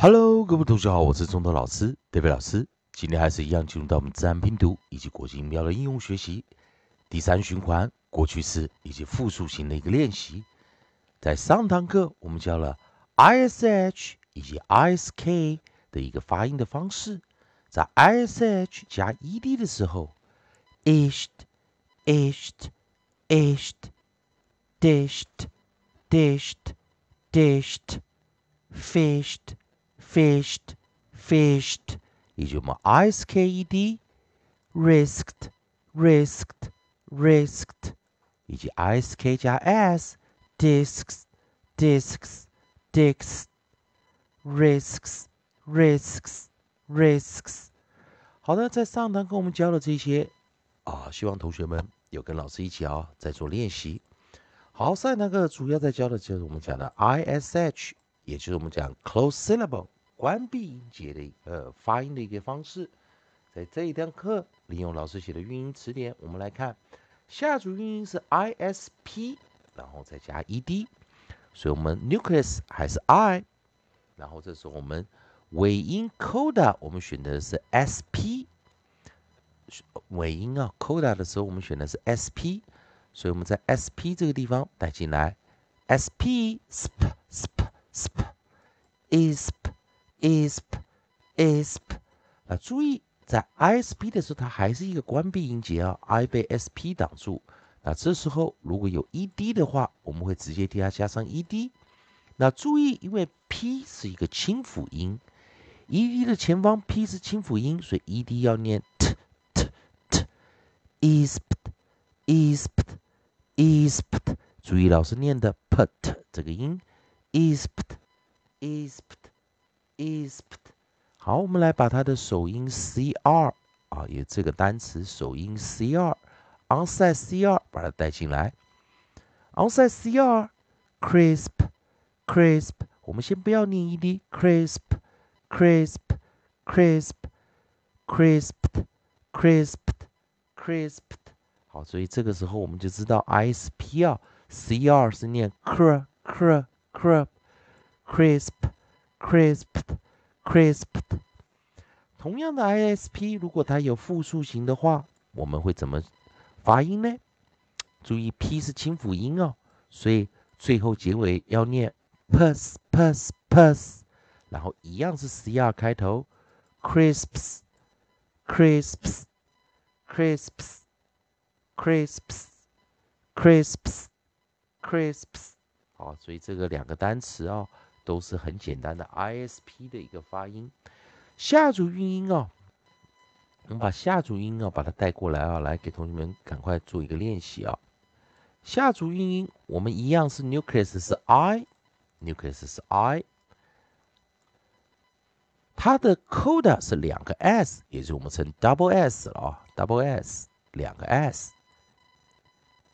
Hello，各位同学好，我是中德老师德伟老师。今天还是一样进入到我们自然拼读以及国际音标的应用学习第三循环过去式以及复数型的一个练习。在上堂课我们教了 ish 以及 isk 的一个发音的方式，在 ish 加 ed 的时候，ished ished ished dished dished dished fished i s k e d risked, risked, risked，以及 i s k 加 s disks, disks, disks, risks, risks, risks。好的，在上堂课我们教了这些啊，希望同学们有跟老师一起啊在做练习。好，上堂课主要在教的就是我们讲的 i s h，也就是我们讲 close syllable。 关闭音节的一个发音的一个方式，在这一堂课利用老师写的韵音词典，我们来看下组韵音是 i s p，然后再加 e d，所以我们 nucleus 还是 i，然后这时候我们尾音 coda 我们选的是 s p，尾音啊 coda 的时候我们选的是 s p，所以我们在 s p 这个地方带进来 s p sp sp sp isp。Isp isp 啊，注意在 isp 的时候，它还是一个关闭音节啊，i 被 sp 挡住。那这时候如果有 ed 的话，我们会直接替它加上 ed。那注意，因为 p 是一个清辅音，ed 的前方 p 是清辅音，所以 ed 要念 t t t isp isp isp。注意老师念的 put 这个音，isp isped 好，我们来把它的首音 cr 啊，有这个单词首音 c r，onset c r 把它带进来，onset c r，crisp，crisp，我们先不要念 ed crisp，crisp，crisp，crisp，crisp，crisp，好，所以这个时候我们就知道 is p r，c r 是念 cr cr cr crisp。Crisped, crisped。同样的 isp，如果它有复数型的话，我们会怎么发音呢？注意 p 是清辅音哦，所以最后结尾要念 pus pus pus，然后一样是 cr 开头，crisps crisps crisps crisps crisps crisps。好，所以这个两个单词哦。都是很简单的 ISP 的一个发音，下组韵音哦，我们把下组音啊把它带过来啊，来给同学们赶快做一个练习啊。下组韵音我们一样是 nucleus 是 I，nucleus 是 I，它的 coda 是两个 s，也就我们称 double s 了啊，double s 两个 s。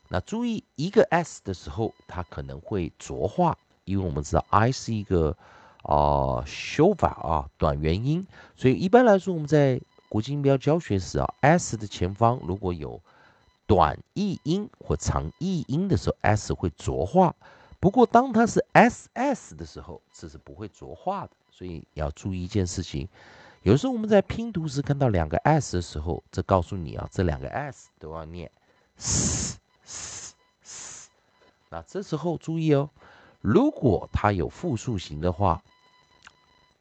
那注意一个 s 的时候，它可能会浊化。因为我们知道 i 是一个啊修法啊短元音，所以一般来说我们在国际音标教学时啊，s 的前方如果有短译音或长译音的时候，s 会浊化。不过当它是 ss 的时候，这是不会浊化的。所以要注意一件事情，有时候我们在拼读时看到两个 s 的时候，这告诉你啊，这两个 s 都要念 s s s。那这时候注意哦。如果它有复数型的话，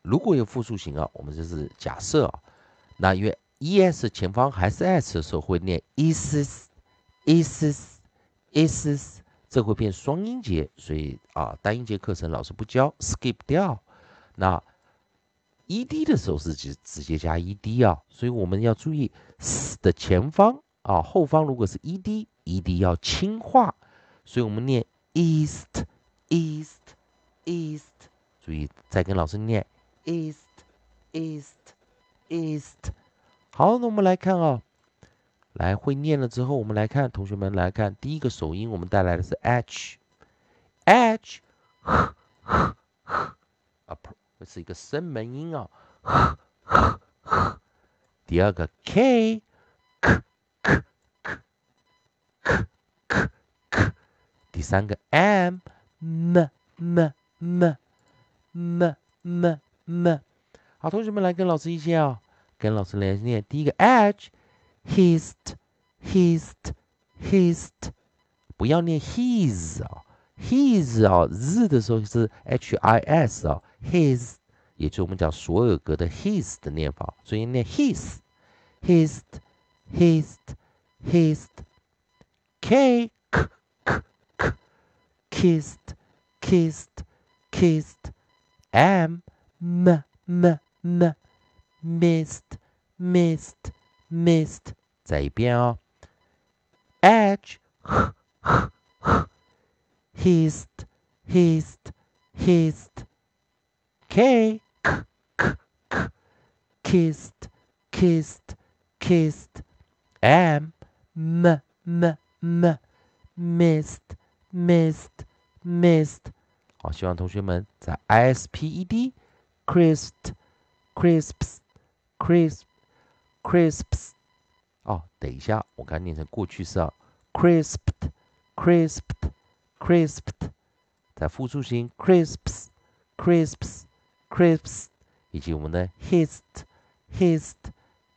如果有复数型啊，我们就是假设啊，那因为 e s 前方还是 s 的时候会念 isis，isis，isis，这会变双音节，所以啊，单音节课程老师不教，skip 掉。那 e d 的时候是直直接加 e d 啊，所以我们要注意 s 的前方啊，后方如果是 e d，e d 要轻化，所以我们念 east。East, east，注意再跟老师念 east, east, east。好，那我们来看啊，来会念了之后，我们来看同学们来看第一个首音，我们带来的是 h，h，呵呵呵，啊，这是一个声门音啊，呵呵呵。第二个 K，K，K，K，K，K。第三个 m。M m m m m m。好，同学们来跟老师一起啊，跟老师来念第一个 h，hist，hist，hist，不要念 his 啊，his 啊，z 的时候是 h i s 啊，his，也就是我们讲所有格的 his 的念法，所以念 his hist hist hist k k，kissed，kissed，kissed，m m m m missed missed missed，再一遍哦。h h h hissed hissed hissed k k k k kissed kissed kissed m m m m missed missed missed。好，希望同学们在 i s p e d crisped crisps crisp crisps 哦，等一下，我刚念成过去式啊，crisped crisped crisped，在复数型 crisps crisps crisps，以及我们的 hissed hissed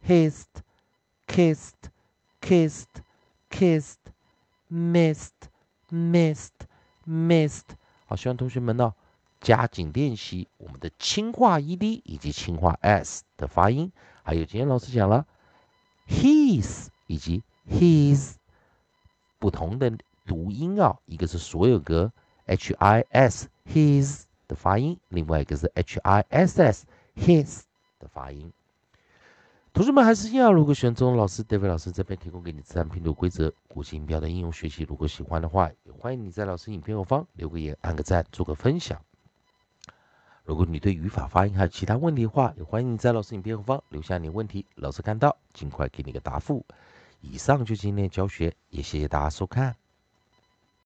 hissed kissed kissed kissed missed missed missed，好，希望同学们呢。加紧练习我们的轻化 ed 以及轻化 s 的发音，还有今天老师讲了 his 以及 his 不同的读音啊，一个是所有格 h i s his 的发音，另外一个是 h i s s his 的发音。同学们还是要，如果选中老师 David 老师这边提供给你自然拼读规则、国际音标的应用学习，如果喜欢的话，也欢迎你在老师影片后方留个言、按个赞、做个分享。如果你对语法、发音还有其他问题的话，也欢迎你在老师影片后方留下你的问题，老师看到尽快给你个答复。以上就今天的教学，也谢谢大家收看。